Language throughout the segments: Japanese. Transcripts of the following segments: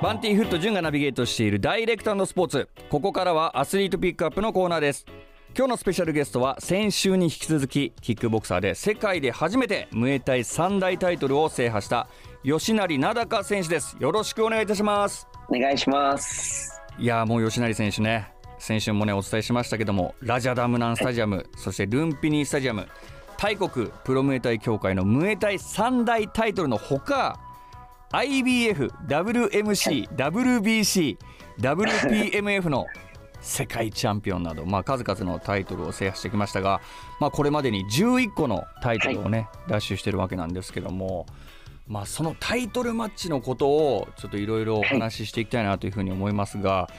バンティーフット潤がナビゲートしているダイレクトスポーツ。ここからはアスリートピックアップのコーナーです。今日のスペシャルゲストは先週に引き続きキックボクサーで世界で初めてムエタイ三大タイトルを制覇した吉成名高選手です。よろしくお願いいたします。お願いします。いやもう吉成選手ね。先週もねお伝えしましたけどもラジャダムナンスタジアム、はい、そしてルンピニースタジアム大国プロムエタイ協会のムエタイ三大タイトルのほか IBF、WMC、WBC、WPMF の世界チャンピオンなど、まあ、数々のタイトルを制覇してきましたが、まあ、これまでに11個のタイトルをね、はい、奪取してるわけなんですけども、まあ、そのタイトルマッチのことをちょっといろいろお話ししていきたいなというふうに思いますが、は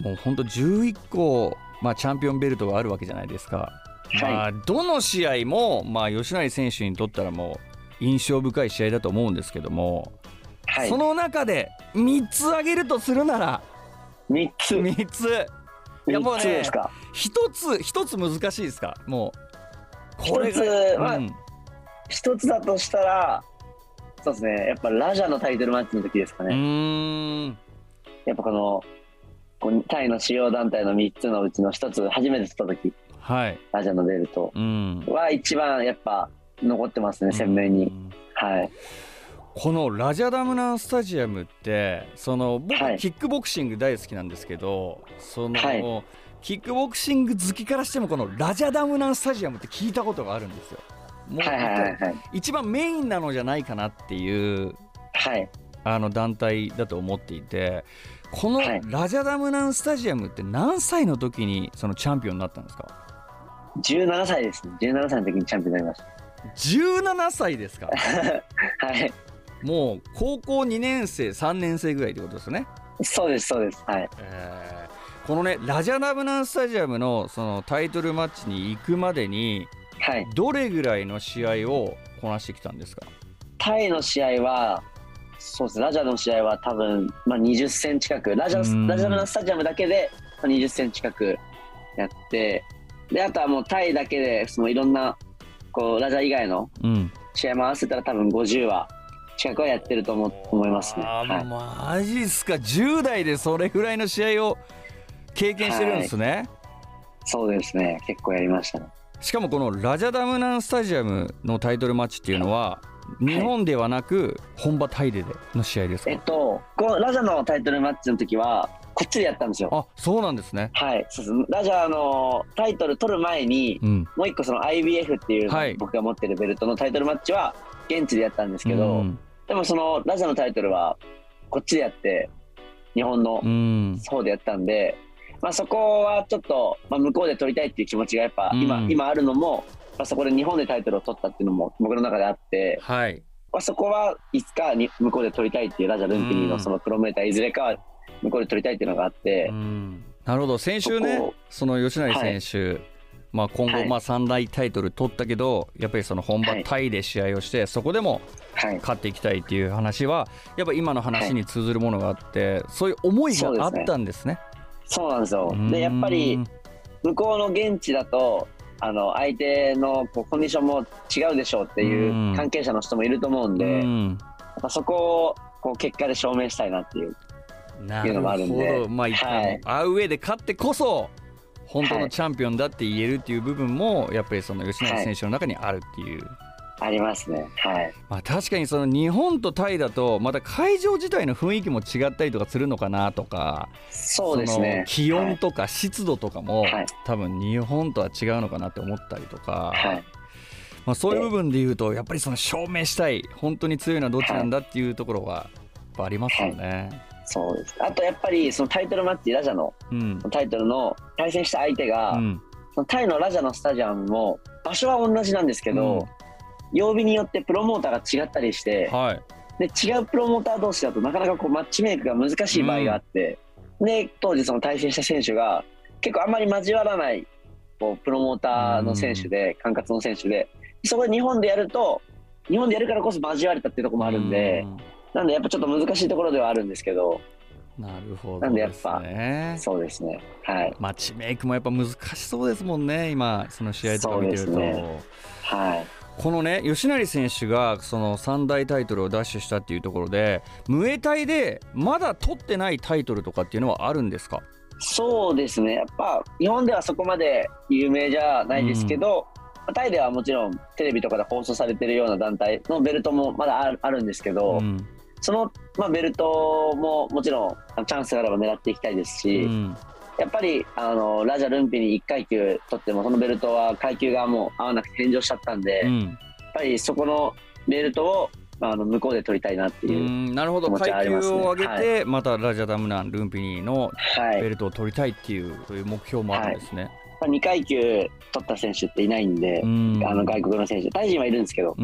い、もう本当11個、まあ、チャンピオンベルトがあるわけじゃないですか。まあ、どの試合も、まあ、吉成選手にとったらもう印象深い試合だと思うんですけども、はい、その中で3つ挙げるとするなら3つ。3つ。いやもうね一つ一つ難しいですか？もうこれつ、まあ、うん、一つだとしたらそうですね。やっぱラジャのタイトルマッチの時ですかね。やっぱこのタイの主要団体の3つのうちの1つ初めて取った時、はい、ラジャのベルトは一番やっぱ残ってますね鮮明に。はいこのラジャダムナンスタジアムってその僕、キックボクシング大好きなんですけどその、はい、キックボクシング好きからしてもこのラジャダムナンスタジアムって聞いたことがあるんですよ。もう、一番メインなのじゃないかなっていう、はい、あの団体だと思っていてこのラジャダムナンスタジアムって何歳の時にそのチャンピオンになったんですか？17歳ですね。17歳の時にチャンピオンになりました。17歳ですか？はいもう高校2年生3年生ぐらいってことですね？そうですそうです。はい、えー、このねラジャナブナンスタジアムのそのタイトルマッチに行くまでに、はい、どれぐらいの試合をこなしてきたんですか？タイの試合はそうです。ラジャの試合は多分、まあ、20戦近く。ラジャラジャナスタジアムだけで20戦近くやってであとはもうタイだけでそのいろんなこうラジャ以外の試合も合わせたら多分50は近くはやってると思思いますね。あ、はい、マジっすか。10代でそれぐらいの試合を経験してるんですね、はい、そうですね。結構やりましたね。しかもこのラジャダムナンスタジアムのタイトルマッチっていうのは、日本ではなく本場タイでの試合ですか、えっとこのラジャのタイトルマッチの時はこっちでやったんですよ。あそうなんですね。はい。そうですラジャーのタイトル取る前に、うん、もう一個その IBF っていう、はい、僕が持ってるベルトのタイトルマッチは現地でやったんですけど、うん、でもそのラジャのタイトルはこっちでやって日本の方でやったんで、まあ、そこはちょっと、まあ、向こうで取りたいっていう気持ちがやっぱ今,、今あるのも、まあ、そこで日本でタイトルを取ったっていうのも僕の中であって、はい。まあ、そこはいつかに向こうで取りたいっていうラジャ・ルンピニーのそのプロメーターいずれかは向こうで取りたいっていうのがあって。なるほど。先週ねその吉成選手、はいまあ、今後、まあ3大タイトル取ったけど、やっぱりその本場タイで試合をして、そこでも勝っていきたいっていう話は、やっぱ今の話に通ずるものがあって、そういう思いがあったんですね。そうなんですよ。でやっぱり向こうの現地だとあの相手のこうコンディションも違うでしょうっていう関係者の人もいると思うんで、やっぱそこをこう結果で証明したいなっていう。いうのもあるんで、まあ、はい、アウェーで勝ってこそ本当のチャンピオンだって言えるっていう部分もやっぱりその吉永選手の中にあるっていう。ありますね、はい。まあ、確かにその日本とタイだとまた会場自体の雰囲気も違ったりとかするのかなとかそうですね。気温とか湿度とかも、はい、多分日本とは違うのかなって思ったりとか、はい、まあ、そういう部分で言うとやっぱりその証明したい本当に強いのはどっちなんだっていうところはありますよね。はいそうです。あとやっぱりそのタイトルマッチラジャの、うん、タイトルの対戦した相手が、うん、そのタイのラジャのスタジアムも場所は同じなんですけど、うん、曜日によってプロモーターが違ったりして、はい、で違うプロモーター同士だとなかなかこうマッチメイクが難しい場合があって、で当時その対戦した選手が結構あんまり交わらないこうプロモーターの選手で、管轄の選手でそこで日本でやると日本でやるからこそ交われたっていうところもあるんで。なんでやっぱちょっと難しいところではあるんですけど。なるほど、ね、なんでやっぱそうですね。はい。マッチメイクもやっぱ難しそうですもんね。今その試合とか見てると、ね、はい。このね吉成選手がその三大タイトルを奪取したっていうところでムエタイでまだ取ってないタイトルとかっていうのはあるんですか？そうですね。やっぱ日本ではそこまで有名じゃないですけど、うん、タイではもちろんテレビとかで放送されてるような団体のベルトもまだあるんですけど、うん、その、まあ、ベルトももちろんチャンスがあれば狙っていきたいですし、うん、やっぱりあのラジャ・ルンピに1階級取ってもそのベルトは階級がもう合わなくて返上しちゃったんで、うん、やっぱりそこのベルトをあの向こうで取りたいなっていうなるほど。階級を上げて、はい、またラジャ・ダムナンルンピニのベルトを取りたいっていう、はい、そういう目標もあるんですね。はい、2階級取った選手っていないんで、ん。あの外国の選手、タイ人はいるんですけど、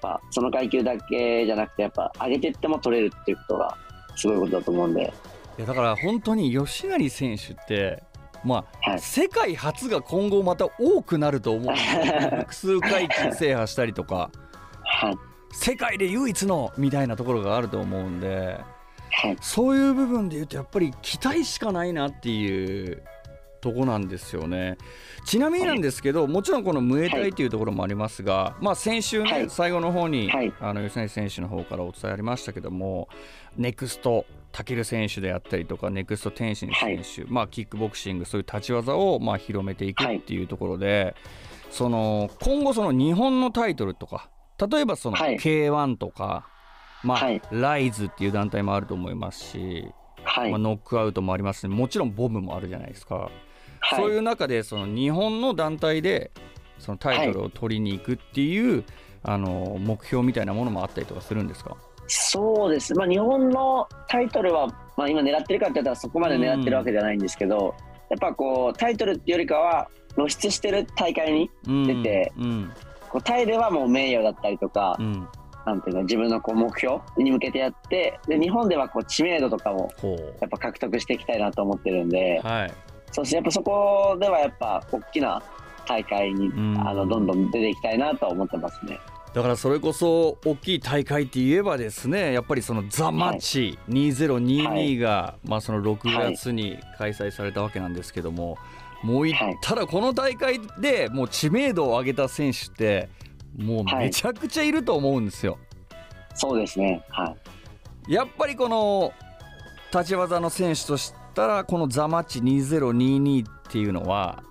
ぱ。その階級だけじゃなくて、やっぱ上げていっても取れるっていうことがすごいことだと思うんで。いやだから本当に吉成選手ってまあ、はい、世界初が今後また多くなると思う複数回級制覇したりとか、はい、世界で唯一のみたいなところがあると思うんで、はい、そういう部分で言うとやっぱり期待しかないなっていうとこなんですよね。ちなみになんですけど、もちろんこのムエタイというところもありますが、まあ、先週ね、最後の方に、あの吉成選手の方からお伝えありましたけども、ネクスト武選手であったりとかネクスト天心選手、はい、まあ、キックボクシングそういう立ち技をまあ広めていくっていうところで、はい、その今後その日本のタイトルとか例えばその K1 とか、まあライズっていう団体もあると思いますし、まあ、ノックアウトもありますしもちろんボムもあるじゃないですか、そういう中でその日本の団体でそのタイトルを取りに行くっていう、あの目標みたいなものもあったりとかするんですか？そうです、まあ、日本のタイトルは、まあ、今狙ってるかって言ったらそこまで狙ってるわけじゃないんですけど、やっぱこうタイトルっていうよりかは露出してる大会に出て、うんうん、こうタイではもう名誉だったりとか、うん、なんていうの自分のこう目標に向けてやってで日本ではこう知名度とかもやっぱ獲得していきたいなと思ってるんで、はい、そしてやっぱそこではやっぱ大きな大会に、あのどんどん出ていきたいなと思ってますね。だからそれこそ大きい大会って言えばですねやっぱりそのザ・マッチ2022が、はい、まあその6月に開催されたわけなんですけども、もう言ったらこの大会でもう知名度を上げた選手ってもうめちゃくちゃいると思うんですよ。そうですね、はい、やっぱりこの立ち技の選手としたらこのザ・マッチ2022っていうのは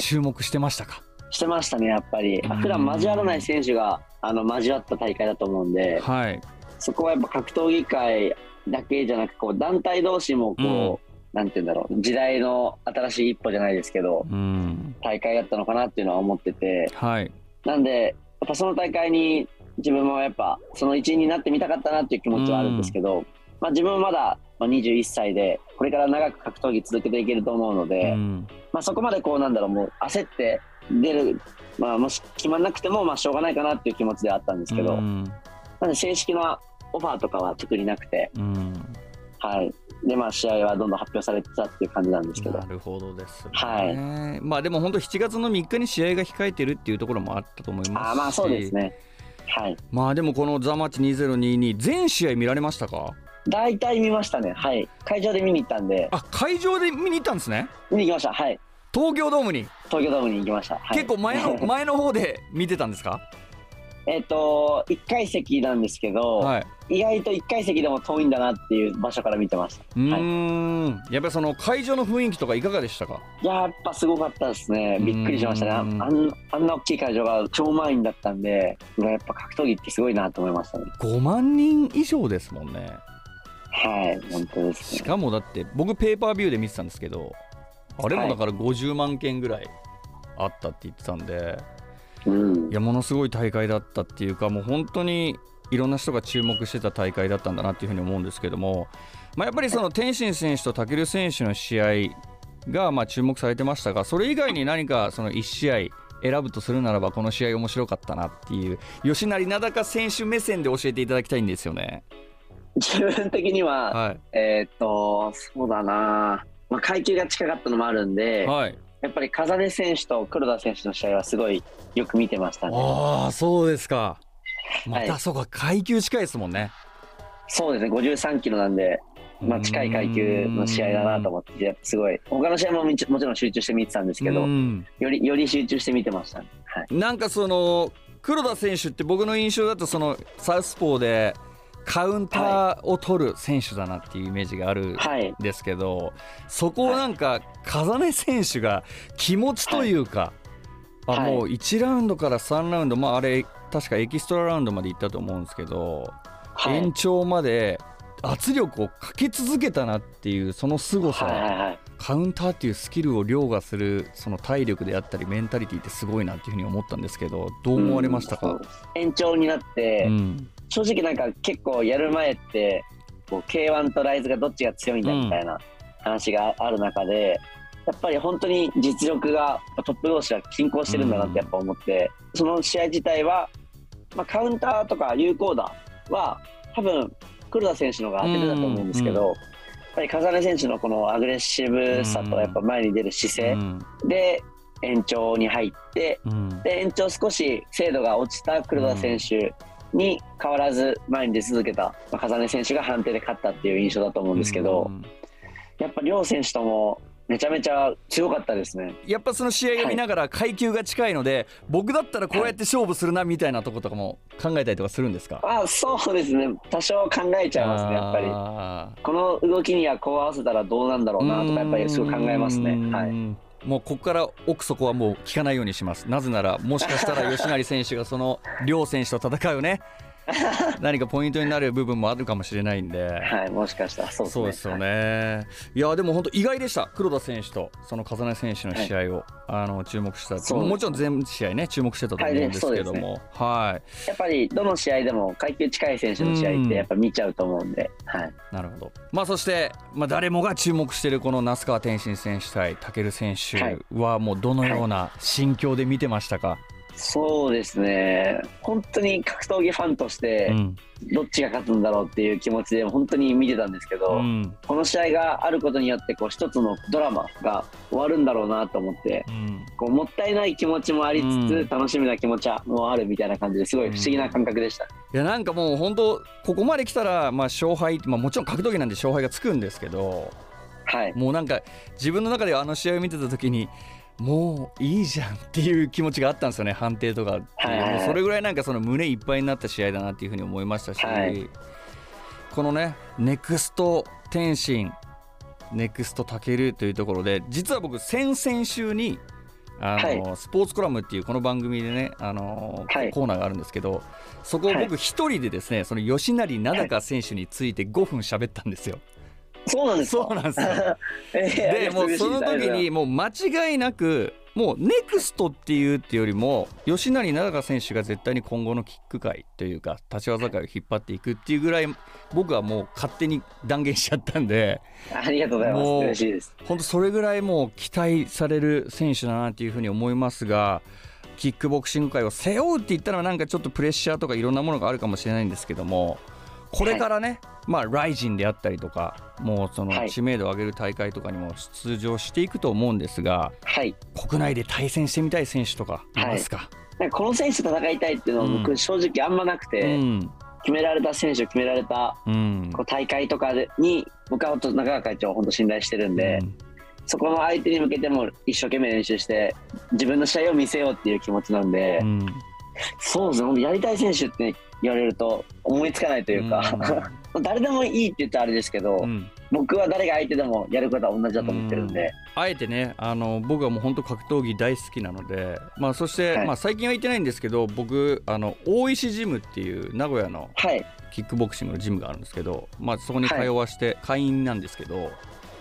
注目してましたか、してましたね、やっぱり。普段交わらない選手があの交わった大会だと思うんで、はい、そこはやっぱ格闘技界だけじゃなくこう団体同士もこう、うん、なんて言うんだろう時代の新しい一歩じゃないですけど、うん、大会だったのかなっていうのは思ってて、はい、なんでやっぱその大会に自分もやっぱその一員になってみたかったなっていう気持ちはあるんですけど、うん、まあ、自分はまだ21歳でこれから長く格闘技続けていけると思うので、まあ、そこまでこうなんだろうもう焦って出る、まあ、もし決まらなくても、まあ、しょうがないかなっていう気持ちではあったんですけど、うん、なんで正式なオファーとかは特になくて、うん、はいでまあ、試合はどんどん発表されてたっていう感じなんですけど。なるほどですね。はい。まあでも本当7月の3日に試合が控えてるっていうところもあったと思いますあまあそうですね。はい。まあでもこのザマッチ2022全試合見られましたか？大体見ましたね。はい。会場で見に行ったんで。あ会場で見に行ったんですね？見に行きました。はい。東京ドームに？東京ドームに行きました、はい、結構前の 前の方で見てたんですか？えっと1階席なんですけど、はい、意外と1階席でも遠いんだなっていう場所から見てました。うん、はい、やっぱりその会場の雰囲気とかいかがでしたか？やっぱすごかったですね。びっくりしましたね。あんあんな大きい会場が超満員だったんでやっぱ格闘技ってすごいなと思いましたね。5万人以上ですもんねはい本当です、ね、しかもだって僕ペーパービューで見てたんですけどあれもだから50万件ぐらいあったって言ってたんで、はい、いやものすごい大会だったっていうかもう本当にいろんな人が注目してた大会だったんだなっていうふうに思うんですけども、まあ、やっぱりその天心選手と武尊選手の試合がまあ注目されてましたがそれ以外に何かその1試合選ぶとするならばこの試合面白かったなっていう吉成名高選手目線で教えていただきたいんですよね。自分的には、はい、えー、っとそうだな。まあ、階級が近かったのもあるんで、はい、やっぱり風根選手と黒田選手の試合はすごいよく見てましたね。ああ、そうですか。また、そうか、階級近いですもんね。そうですね、53キロなんで、まあ、近い階級の試合だなと思ってすごい。他の試合ももちろん集中して見てたんですけどよりより集中して見てました、ね、はい、なんかその黒田選手って僕の印象だとそのサウスポーでカウンターを取る選手だなっていうイメージがあるんですけど、はい、そこをなんか風根選手が気持ちというか、はい、あもう1ラウンドから3ラウンド、まあ、あれ確かエキストララウンドまで行ったと思うんですけど、はい、延長まで圧力をかけ続けたなっていうその凄さ、カウンターっていうスキルを凌駕するその体力であったりメンタリティーってすごいなっていうふうに思ったんですけどどう思われましたか、うん、延長になって、うん、正直なんか結構やる前ってこう K1 とライズがどっちが強いんだみたいな話がある中で、やっぱり本当に実力がトップ同士が均衡してるんだなってやっぱ思って、その試合自体は、まあ、カウンターとか有効打は多分黒田選手の方が当てるだと思うんですけど、やっぱり風根選手のこのアグレッシブさとやっぱ前に出る姿勢で延長に入って、で延長少し精度が落ちた黒田選手に変わらず前に出続けた、まあ、風根選手が判定で勝ったっていう印象だと思うんですけど、やっぱ両選手ともめちゃめちゃ強かったですね。やっぱその試合を見ながら階級が近いので、はい、僕だったらこうやって勝負するなみたいなとことかも考えたりとかするんですか？あそうですね。多少考えちゃいますねやっぱり。この動きにはこう合わせたらどうなんだろうなとかやっぱりすごい考えますね。はい。もうここから奥底はもう聞かないようにします。なぜならもしかしたら吉成選手がその両選手と戦うね 何かポイントになる部分もあるかもしれないんで、はい、もしかしたらそうです、ね,、ですよね。はい、いやでも本当意外でした。黒田選手とその風根選手の試合を、はい、あの注目した。もちろん全試合ね注目してたと思うんですけども、はい、ね。はい、やっぱりどの試合でも階級近い選手の試合ってやっぱ見ちゃうと思うんで、はい、なるほど。まあそしてまあ誰もが注目しているこの那須川天心選手対武選手はもうどのような心境で見てましたか？そうですね。本当に格闘技ファンとしてどっちが勝つんだろうっていう気持ちで本当に見てたんですけど、うん、この試合があることによってこう一つのドラマが終わるんだろうなと思って、うん、こうもったいない気持ちもありつつ、楽しみな気持ちもあるみたいな感じですごい不思議な感覚でした。いやなんかもう本当ここまで来たらまあ勝敗、まあ、もちろん格闘技なんで勝敗がつくんですけど、はい、もうなんか自分の中ではあの試合を見てた時にもういいじゃんっていう気持ちがあったんですよね判定とか、はい、それぐらいなんかその胸いっぱいになった試合だなっていうふうに思いましたし、はい、このねネクスト天心ネクストたけるというところで実は僕先々週にあの、はい、スポーツコラムっていうこの番組でね、あのーはい、コーナーがあるんですけどそこを僕一人でですねその吉成名高選手について5分喋ったんですよ。そうなんですそうなんですよ。でもうその時にもう間違いなくもうネクストっていうっていうよりも吉成名高選手が絶対に今後のキック界というか立ち技界を引っ張っていくっていうぐらい僕はもう勝手に断言しちゃったんでありがとうございます。嬉しいです。本当それぐらいもう期待される選手だなっていうふうに思いますがキックボクシング界を背負うって言ったらなんかちょっとプレッシャーとかいろんなものがあるかもしれないんですけどもこれからね、はい、まあ、ライジンであったりとかもうその知名度を上げる大会とかにも出場していくと思うんですが、はい、国内で対戦してみたい選手とかいますか、はい、この選手と戦いたいっていうのは僕正直あんまなくて、うん、決められた選手決められたこう大会とかでに僕は中川会長を本当信頼してるんで。うん。そこの相手に向けても一生懸命練習して自分の試合を見せようっていう気持ちなんで、うん、そうですね。やりたい選手って言われると思いつかないというか、うん、誰でもいいって言ったらあれですけど、うん、僕は誰が相手でもやることは同じだと思ってるんで、あえてねあの僕はもう本当格闘技大好きなので、まあ、そして、はい、まあ、最近は行ってないんですけど僕あの大石ジムっていう名古屋のキックボクシングのジムがあるんですけど、まあ、そこに通わして会員なんですけど。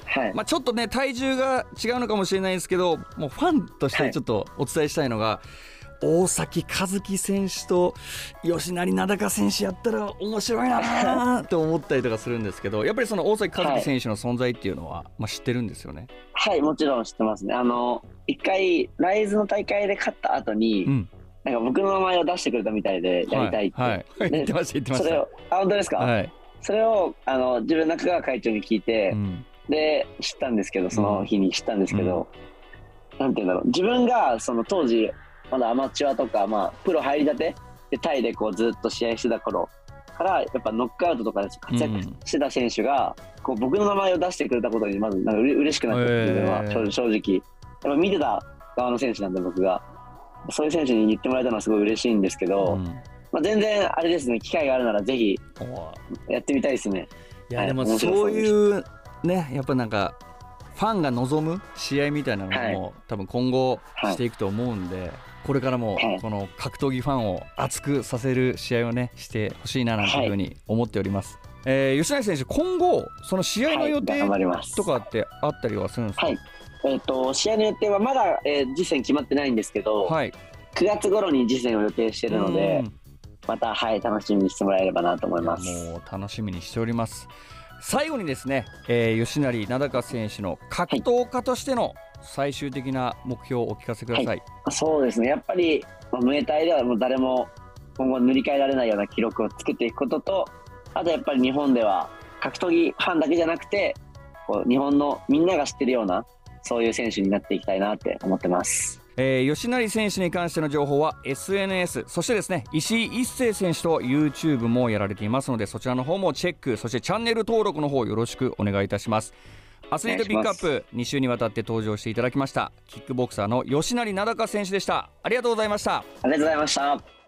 はい、まあ、ちょっとね体重が違うのかもしれないですけどもうファンとしてちょっとお伝えしたいのが、はい大崎和樹選手と吉成名高選手やったら面白いなって思ったりとかするんですけど やっぱりその大崎和樹選手の存在っていうのは、はい、まあ、知ってるんですよね。はいもちろん知ってますね。あの一回ライズの大会で勝った後に、うん、なんか僕の名前を出してくれたみたいでやりたいって、はい。はい、言ってました言ってました。それをあ本当ですか、はい、それをあの自分中川会長に聞いて、うん、で知ったんですけどその日に知ったんですけど、うん、なんて言うんだろう。自分がその当時まだアマチュアとか、まあ、プロ入りたてでタイでこうずっと試合してた頃からやっぱノックアウトとかで活躍してた選手が、こう僕の名前を出してくれたことにまずなんかうれ嬉しくなったっていうのは正直、やっぱ見てた側の選手なんで僕が。そういう選手に言ってもらえたのはすごい嬉しいんですけど、まあ、全然あれですね機会があるならぜひやってみたいですね。いや、でもそういうねやっぱなんかファンが望む試合みたいなのも、はい、多分今後していくと思うんで、はい、これからもこの格闘技ファンを熱くさせる試合をねしてほしいななんていうふうに思っております。はい、えー、吉成選手、今後、その試合の予定とかってあったりはするんですか、はい。えーと、試合の予定はまだ、えー、次戦決まってないんですけど、はい、9月頃に次戦を予定しているので、また、はい、楽しみにしてもらえればなと思います。もう楽しみにしております。最後にですね、えー、吉成名高選手の格闘家としての最終的な目標をお聞かせください、はい、そうですね。やっぱり、まあ、ムエタイではもう誰も今後塗り替えられないような記録を作っていくこととあとやっぱり日本では格闘技ファンだけじゃなくてこう日本のみんなが知ってるようなそういう選手になっていきたいなって思ってます。えー、吉成選手に関しての情報は SNS そしてですね石井一生選手と YouTube もやられていますのでそちらの方もチェックそしてチャンネル登録の方よろしくお願いいたしますアスリートピックアップ2週にわたって登場していただきましたキックボクサーの吉成名高選手でした。ありがとうございました。ありがとうございました